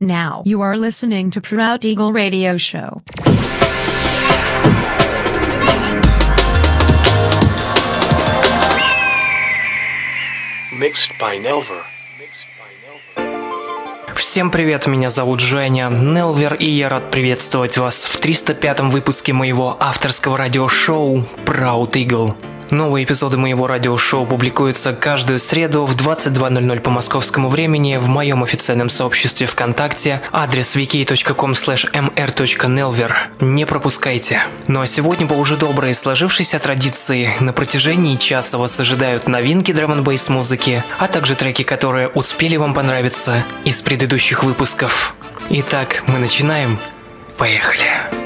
Now you are listening to Proud Eagle Radio Show. Mixed by Nelver. Всем привет, меня зовут Женя Нелвер, и я рад приветствовать вас в 305-м выпуске моего авторского радиошоу Proud Eagle. Новые эпизоды моего радиошоу публикуются каждую среду в 22.00 по московскому времени в моем официальном сообществе ВКонтакте, адрес wiki.com mr.nelver. Не пропускайте. Ну а сегодня по уже доброй сложившейся традиции на протяжении часа вас ожидают новинки драм н музыки, а также треки, которые успели вам понравиться из предыдущих выпусков. Итак, мы начинаем. Поехали. just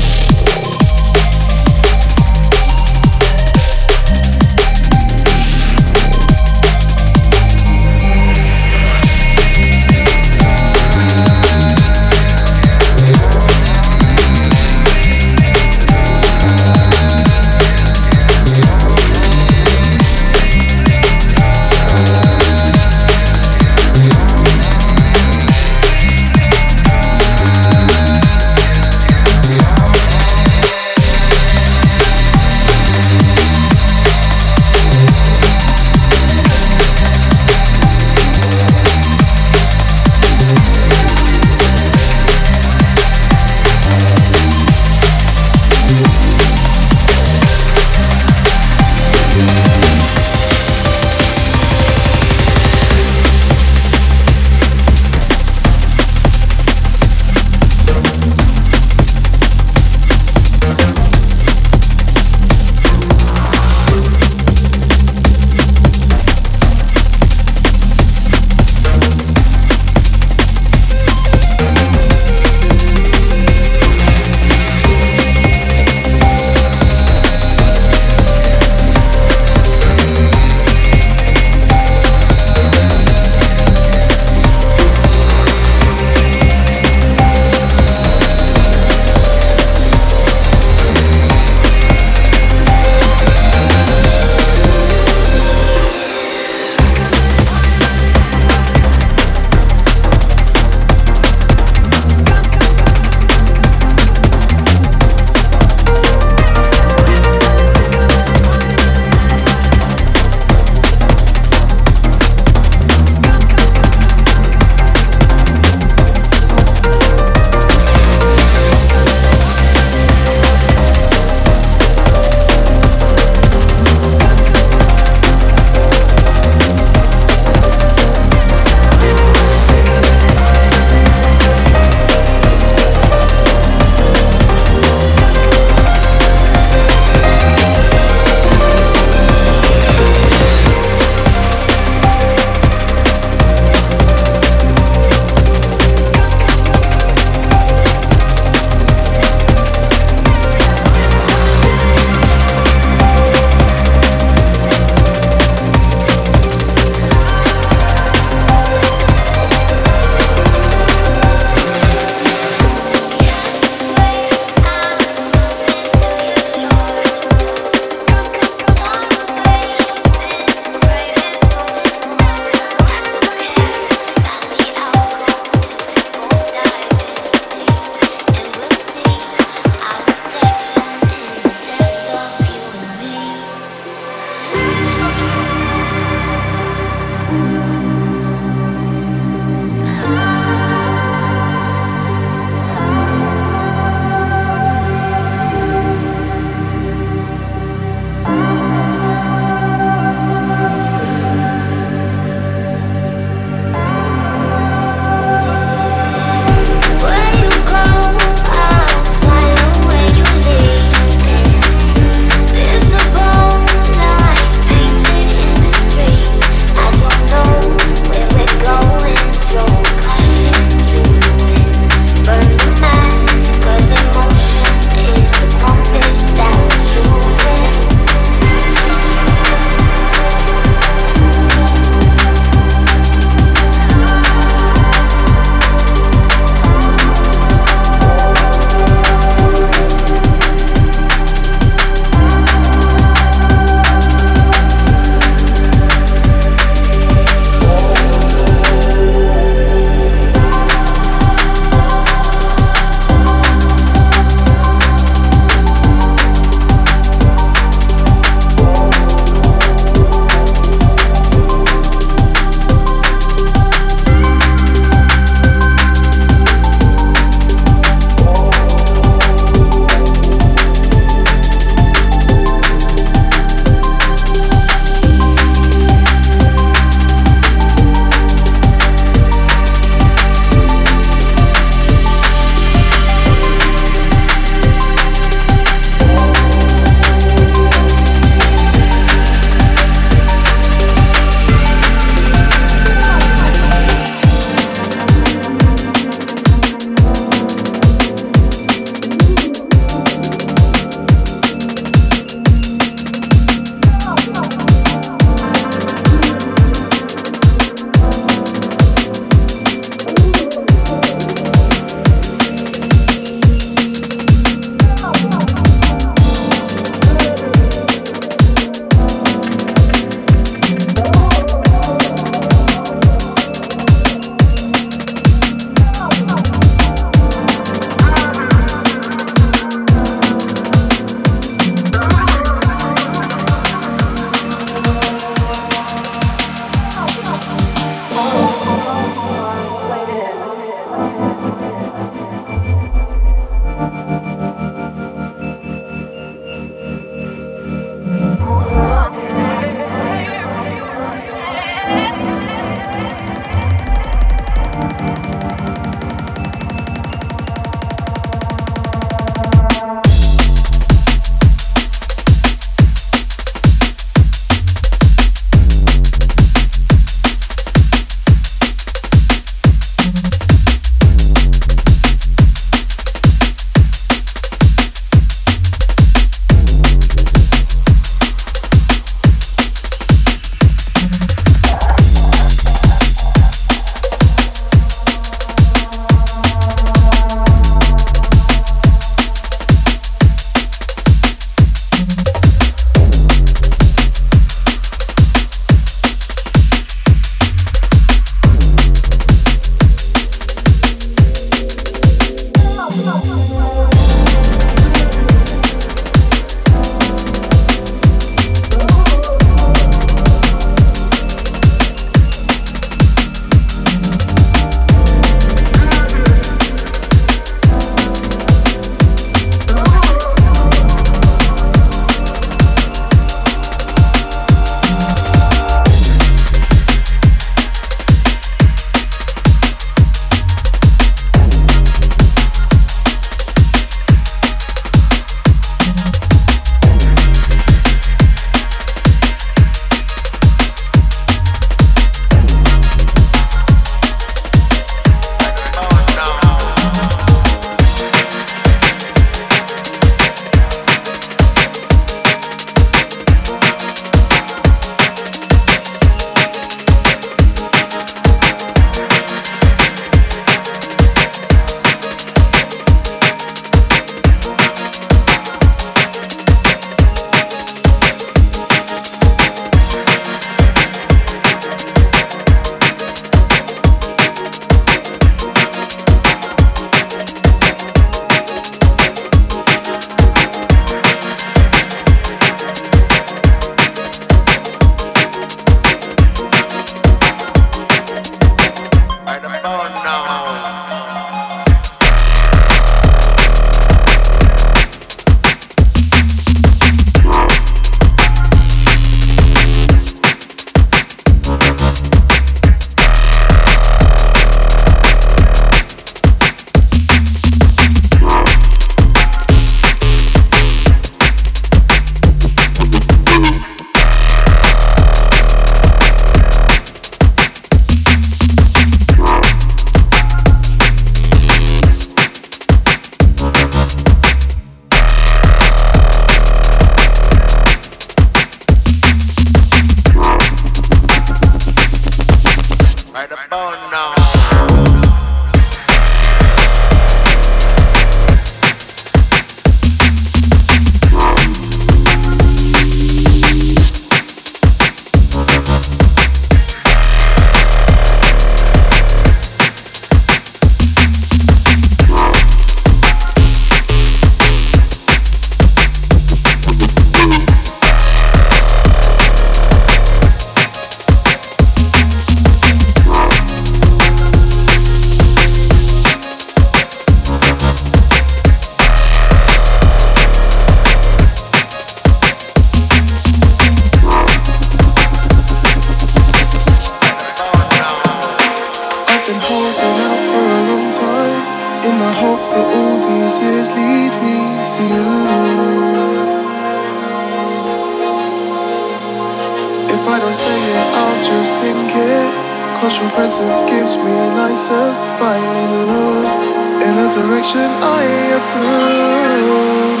I approve.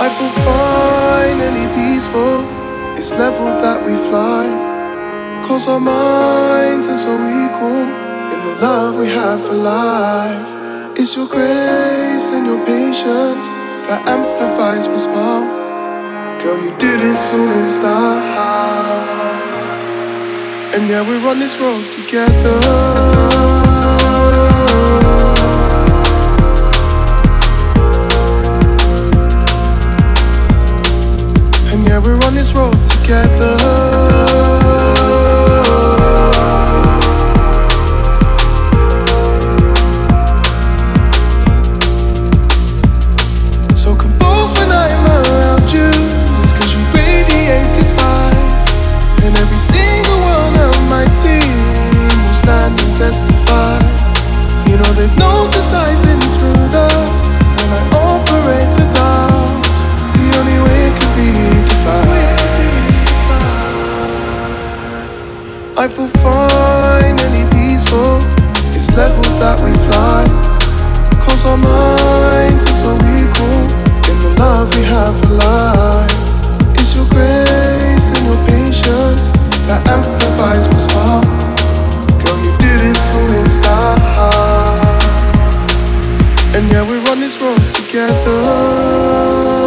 I feel finally peaceful. It's level that we fly. Cause our minds are so equal in the love we have for life. It's your grace and your patience that amplifies my smile. Girl, you did this all in style. And yeah, we're on this road together. This road together. Minds are so equal in the love we have for life. It's your grace and your patience that amplifies my smile in style. And yeah, we run this road together.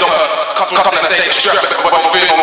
don't hurt. Cause we're take a but we're feeling